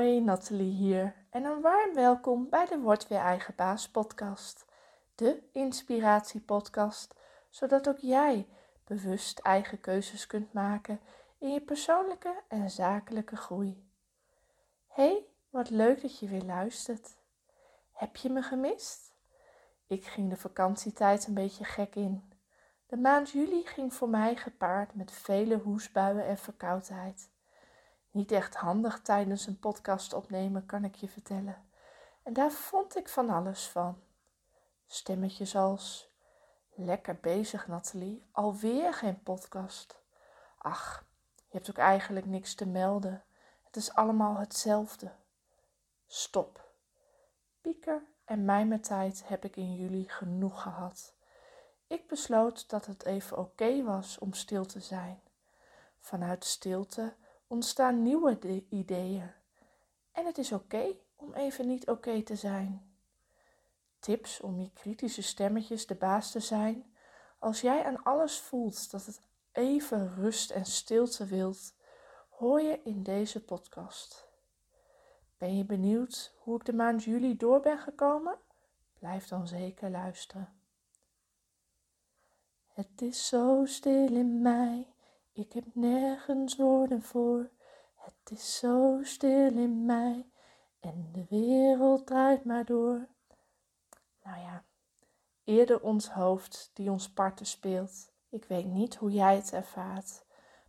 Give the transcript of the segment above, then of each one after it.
Hoi, Nathalie hier en een warm welkom bij de Word Weer Eigen Baas podcast. De inspiratiepodcast, zodat ook jij bewust eigen keuzes kunt maken in je persoonlijke en zakelijke groei. Hey, wat leuk dat je weer luistert. Heb je me gemist? Ik ging de vakantietijd een beetje gek in. De maand juli ging voor mij gepaard met vele hoesbuien en verkoudheid. Niet echt handig tijdens een podcast opnemen, kan ik je vertellen. En daar vond ik van alles van. Stemmetjes als: Lekker bezig, Nathalie, alweer geen podcast. Ach, je hebt ook eigenlijk niks te melden. Het is allemaal hetzelfde. Stop. Pieker en mijmertijd heb ik in juli genoeg gehad. Ik besloot dat het even oké was om stil te zijn. Vanuit stilte ontstaan nieuwe ideeën. En het is oké om even niet oké te zijn. Tips om je kritische stemmetjes de baas te zijn. Als jij aan alles voelt dat het even rust en stilte wilt, hoor je in deze podcast. Ben je benieuwd hoe ik de maand juli door ben gekomen? Blijf dan zeker luisteren. Het is zo stil in mij ik heb nergens woorden voor. Het is zo stil in mij en de wereld draait maar door. Nou ja, eerder ons hoofd die ons parten speelt. Ik weet niet hoe jij het ervaart,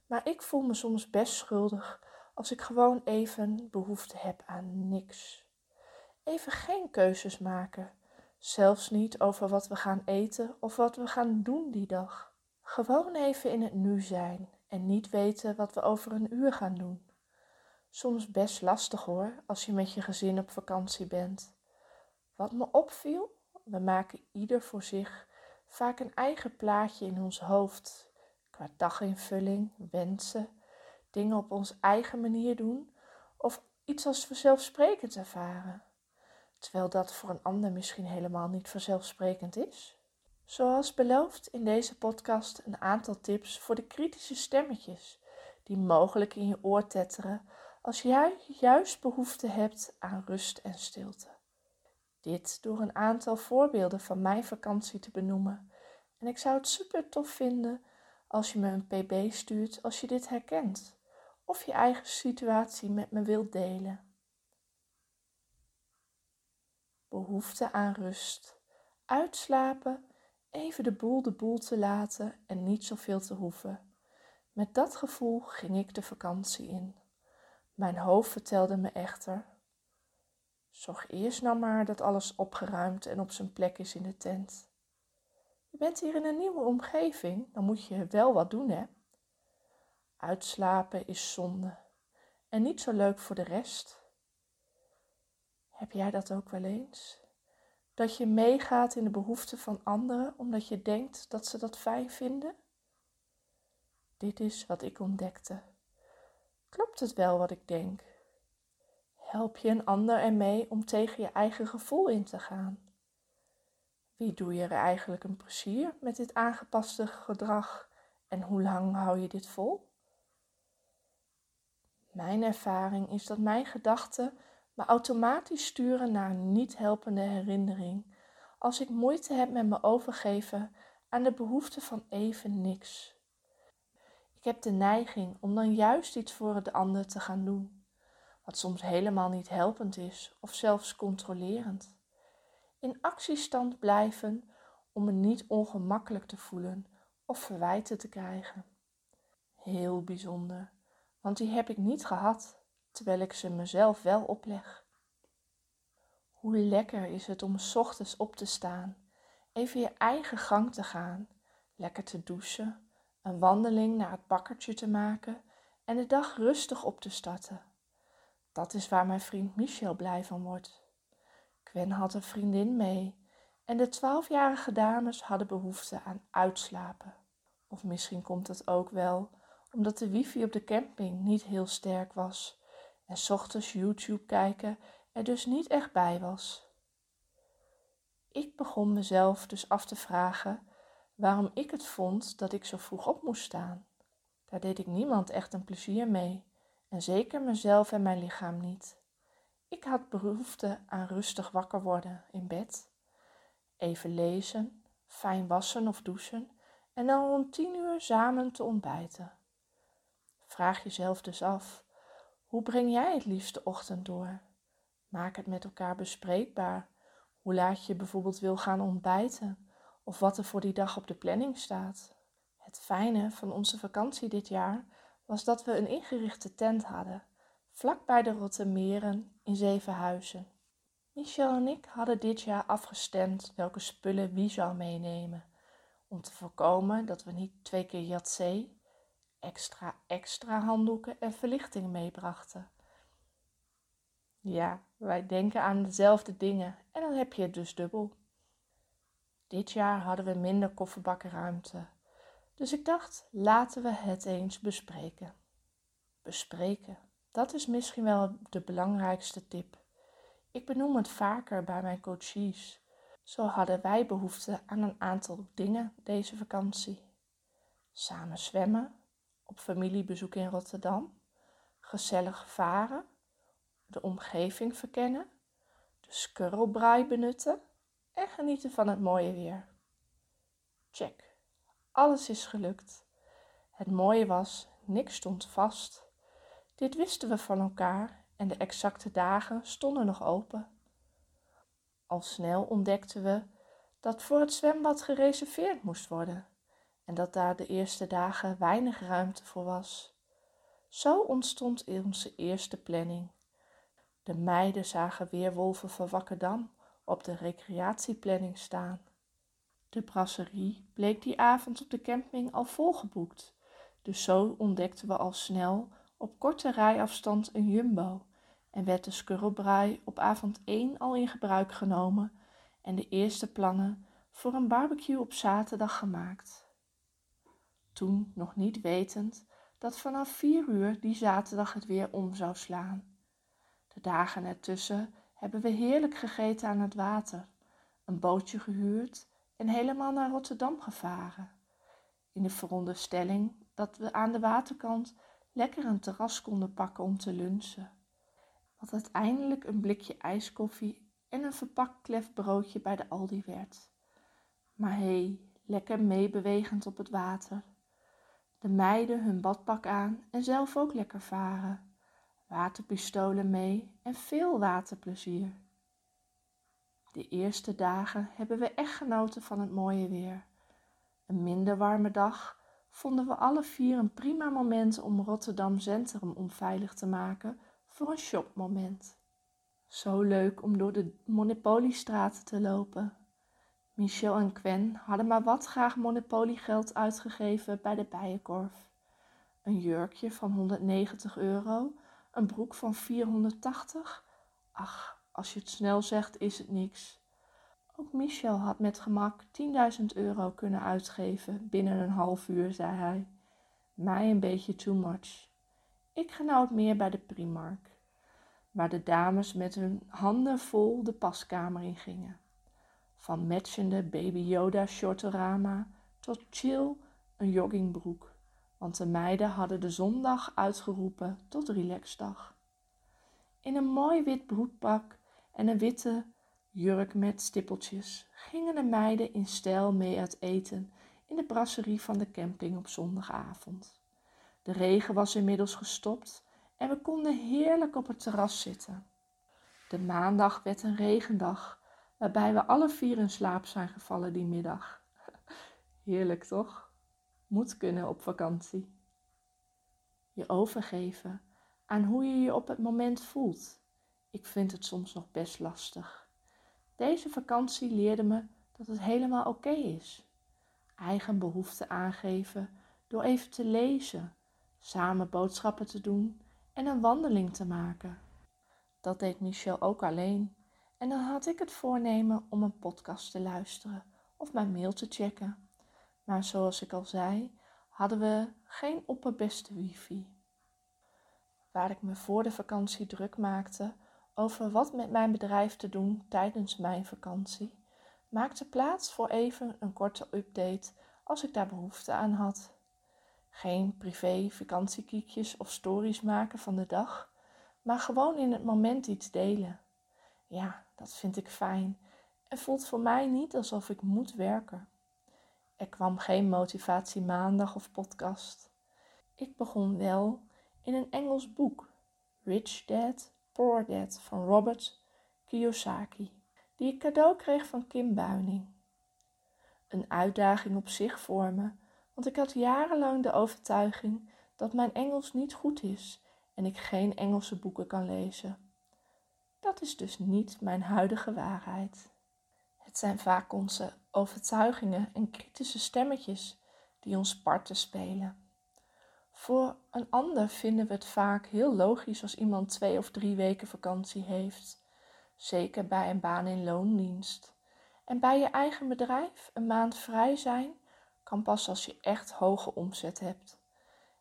maar ik voel me soms best schuldig als ik gewoon even behoefte heb aan niks. Even geen keuzes maken, zelfs niet over wat we gaan eten of wat we gaan doen die dag. Gewoon even in het nu zijn en niet weten wat we over een uur gaan doen. Soms best lastig hoor, als je met je gezin op vakantie bent. Wat me opviel, we maken ieder voor zich vaak een eigen plaatje in ons hoofd, qua daginvulling, wensen, dingen op onze eigen manier doen of iets als vanzelfsprekend ervaren, terwijl dat voor een ander misschien helemaal niet vanzelfsprekend is. Zoals beloofd in deze podcast een aantal tips voor de kritische stemmetjes die mogelijk in je oor tetteren als jij juist behoefte hebt aan rust en stilte. Dit door een aantal voorbeelden van mijn vakantie te benoemen. En ik zou het super tof vinden als je me een pb stuurt als je dit herkent of je eigen situatie met me wilt delen. Behoefte aan rust, uitslapen even de boel de boel te laten en niet zoveel te hoeven. Met dat gevoel ging ik de vakantie in. Mijn hoofd vertelde me echter: Zorg eerst nou maar dat alles opgeruimd en op zijn plek is in de tent. Je bent hier in een nieuwe omgeving, dan moet je wel wat doen, hè? Uitslapen is zonde en niet zo leuk voor de rest. Heb jij dat ook wel eens? Dat je meegaat in de behoeften van anderen omdat je denkt dat ze dat fijn vinden? Dit is wat ik ontdekte. Klopt het wel wat ik denk? Help je een ander ermee om tegen je eigen gevoel in te gaan? Wie doe je er eigenlijk een plezier met dit aangepaste gedrag en hoe lang hou je dit vol? Mijn ervaring is dat mijn gedachten me automatisch sturen naar een niet helpende herinnering als ik moeite heb met me overgeven aan de behoefte van even niks. Ik heb de neiging om dan juist iets voor de ander te gaan doen, wat soms helemaal niet helpend is of zelfs controlerend. In actiestand blijven om me niet ongemakkelijk te voelen of verwijten te krijgen. Heel bijzonder, want die heb ik niet gehad terwijl ik ze mezelf wel opleg. Hoe lekker is het om ochtends op te staan, even je eigen gang te gaan, lekker te douchen, een wandeling naar het bakkertje te maken en de dag rustig op te starten. Dat is waar mijn vriend Michel blij van wordt. Gwen had een vriendin mee en de twaalfjarige dames hadden behoefte aan uitslapen. Of misschien komt het ook wel omdat de wifi op de camping niet heel sterk was en s ochtends YouTube kijken er dus niet echt bij was. Ik begon mezelf dus af te vragen waarom ik het vond dat ik zo vroeg op moest staan. Daar deed ik niemand echt een plezier mee en zeker mezelf en mijn lichaam niet. Ik had behoefte aan rustig wakker worden in bed, even lezen, fijn wassen of douchen en dan om tien uur samen te ontbijten. Vraag jezelf dus af, hoe breng jij het liefst de ochtend door? Maak het met elkaar bespreekbaar. Hoe laat je bijvoorbeeld wil gaan ontbijten of wat er voor die dag op de planning staat. Het fijne van onze vakantie dit jaar was dat we een ingerichte tent hadden, vlak bij de Rottermeren in Zevenhuizen. Michel en ik hadden dit jaar afgestemd welke spullen wie zou meenemen, om te voorkomen dat we niet twee keer jatzee, extra extra handdoeken en verlichting meebrachten. Ja, wij denken aan dezelfde dingen en dan heb je het dus dubbel. Dit jaar hadden we minder kofferbakkenruimte, dus ik dacht, laten we het eens bespreken. Bespreken, dat is misschien wel de belangrijkste tip. Ik benoem het vaker bij mijn coaches. Zo hadden wij behoefte aan een aantal dingen deze vakantie. Samen zwemmen, op familiebezoek in Rotterdam, gezellig varen, de omgeving verkennen, de skurrelbraai benutten en genieten van het mooie weer. Check. Alles is gelukt. Het mooie was, niks stond vast. Dit wisten we van elkaar en de exacte dagen stonden nog open. Al snel ontdekten we dat voor het zwembad gereserveerd moest worden en dat daar de eerste dagen weinig ruimte voor was. Zo ontstond onze eerste planning. De meiden zagen weerwolven van Wakkerdam op de recreatieplanning staan. De brasserie bleek die avond op de camping al volgeboekt, dus zo ontdekten we al snel op korte rijafstand een jumbo en werd de skurrelbraai op avond 1 al in gebruik genomen en de eerste plannen voor een barbecue op zaterdag gemaakt. Toen nog niet wetend dat vanaf 4 uur die zaterdag het weer om zou slaan. De dagen ertussen hebben we heerlijk gegeten aan het water, een bootje gehuurd en helemaal naar Rotterdam gevaren. In de veronderstelling dat we aan de waterkant lekker een terras konden pakken om te lunchen. Wat uiteindelijk een blikje ijskoffie en een verpakt klefbroodje bij de Aldi werd. Maar hé, hey, lekker meebewegend op het water. De meiden hun badpak aan en zelf ook lekker varen waterpistolen mee en veel waterplezier. De eerste dagen hebben we echt genoten van het mooie weer. Een minder warme dag vonden we alle vier een prima moment om Rotterdam Centrum onveilig te maken voor een shopmoment. Zo leuk om door de Monopoliestraten te lopen. Michel en Gwen hadden maar wat graag Monopoliegeld uitgegeven bij de Bijenkorf. Een jurkje van 190 euro een broek van 480? Ach, als je het snel zegt, is het niks. Ook Michel had met gemak 10.000 euro kunnen uitgeven binnen een half uur, zei hij. Mij een beetje too much. Ik genoot meer bij de Primark, waar de dames met hun handen vol de paskamer in gingen. Van matchende Baby Yoda shortorama tot chill een joggingbroek want de meiden hadden de zondag uitgeroepen tot relaxdag. In een mooi wit broekpak en een witte jurk met stippeltjes gingen de meiden in stijl mee uit eten in de brasserie van de camping op zondagavond. De regen was inmiddels gestopt en we konden heerlijk op het terras zitten. De maandag werd een regendag, waarbij we alle vier in slaap zijn gevallen die middag. Heerlijk toch? moet kunnen op vakantie. Je overgeven aan hoe je je op het moment voelt. Ik vind het soms nog best lastig. Deze vakantie leerde me dat het helemaal oké is. Eigen behoeften aangeven door even te lezen, samen boodschappen te doen en een wandeling te maken. Dat deed Michel ook alleen. En dan had ik het voornemen om een podcast te luisteren of mijn mail te checken. Maar zoals ik al zei, hadden we geen opperbeste wifi. Waar ik me voor de vakantie druk maakte over wat met mijn bedrijf te doen tijdens mijn vakantie, maakte plaats voor even een korte update als ik daar behoefte aan had. Geen privé vakantiekiekjes of stories maken van de dag, maar gewoon in het moment iets delen. Ja, dat vind ik fijn en voelt voor mij niet alsof ik moet werken. Er kwam geen motivatie maandag of podcast. Ik begon wel in een Engels boek, Rich Dad, Poor Dad van Robert Kiyosaki, die ik cadeau kreeg van Kim Buining. Een uitdaging op zich voor me, want ik had jarenlang de overtuiging dat mijn Engels niet goed is en ik geen Engelse boeken kan lezen. Dat is dus niet mijn huidige waarheid. Het zijn vaak onze overtuigingen en kritische stemmetjes die ons parten spelen. Voor een ander vinden we het vaak heel logisch als iemand twee of drie weken vakantie heeft, zeker bij een baan in loondienst. En bij je eigen bedrijf een maand vrij zijn kan pas als je echt hoge omzet hebt.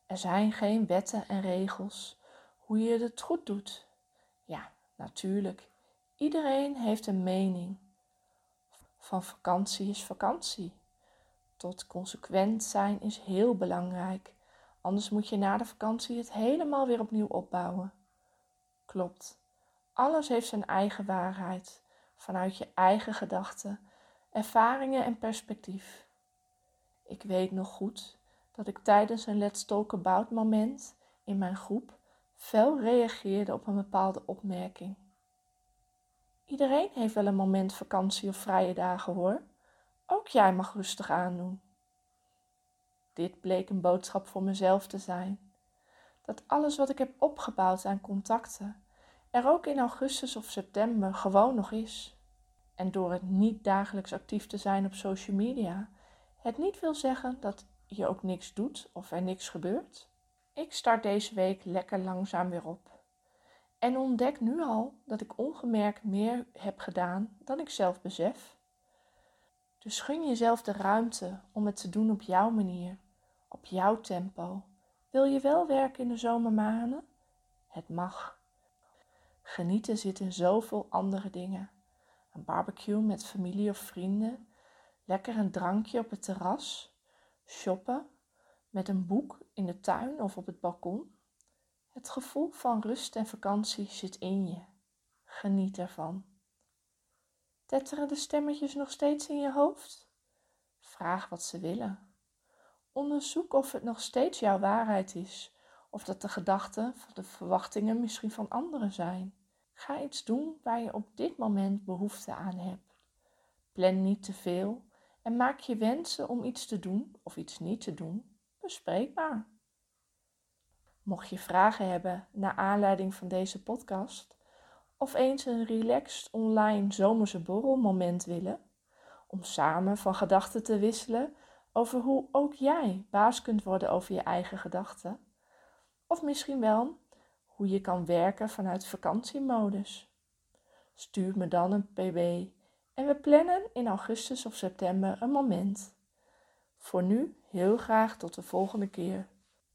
Er zijn geen wetten en regels hoe je het goed doet. Ja, natuurlijk. Iedereen heeft een mening. Van vakantie is vakantie. Tot consequent zijn is heel belangrijk. Anders moet je na de vakantie het helemaal weer opnieuw opbouwen. Klopt. Alles heeft zijn eigen waarheid, vanuit je eigen gedachten, ervaringen en perspectief. Ik weet nog goed dat ik tijdens een Let's Talk About moment in mijn groep fel reageerde op een bepaalde opmerking. Iedereen heeft wel een moment vakantie of vrije dagen hoor. Ook jij mag rustig aandoen. Dit bleek een boodschap voor mezelf te zijn. Dat alles wat ik heb opgebouwd aan contacten er ook in augustus of september gewoon nog is. En door het niet dagelijks actief te zijn op social media, het niet wil zeggen dat je ook niks doet of er niks gebeurt. Ik start deze week lekker langzaam weer op. En ontdek nu al dat ik ongemerkt meer heb gedaan dan ik zelf besef. Dus gun jezelf de ruimte om het te doen op jouw manier, op jouw tempo. Wil je wel werken in de zomermaanden? Het mag. Genieten zit in zoveel andere dingen. Een barbecue met familie of vrienden, lekker een drankje op het terras, shoppen, met een boek in de tuin of op het balkon. Het gevoel van rust en vakantie zit in je. Geniet ervan. Tetteren de stemmetjes nog steeds in je hoofd? Vraag wat ze willen. Onderzoek of het nog steeds jouw waarheid is, of dat de gedachten of de verwachtingen misschien van anderen zijn. Ga iets doen waar je op dit moment behoefte aan hebt. Plan niet te veel en maak je wensen om iets te doen of iets niet te doen bespreekbaar. Mocht je vragen hebben naar aanleiding van deze podcast of eens een relaxed online zomerse borrelmoment willen om samen van gedachten te wisselen over hoe ook jij baas kunt worden over je eigen gedachten, of misschien wel hoe je kan werken vanuit vakantiemodus. Stuur me dan een pb en we plannen in augustus of september een moment. Voor nu heel graag tot de volgende keer.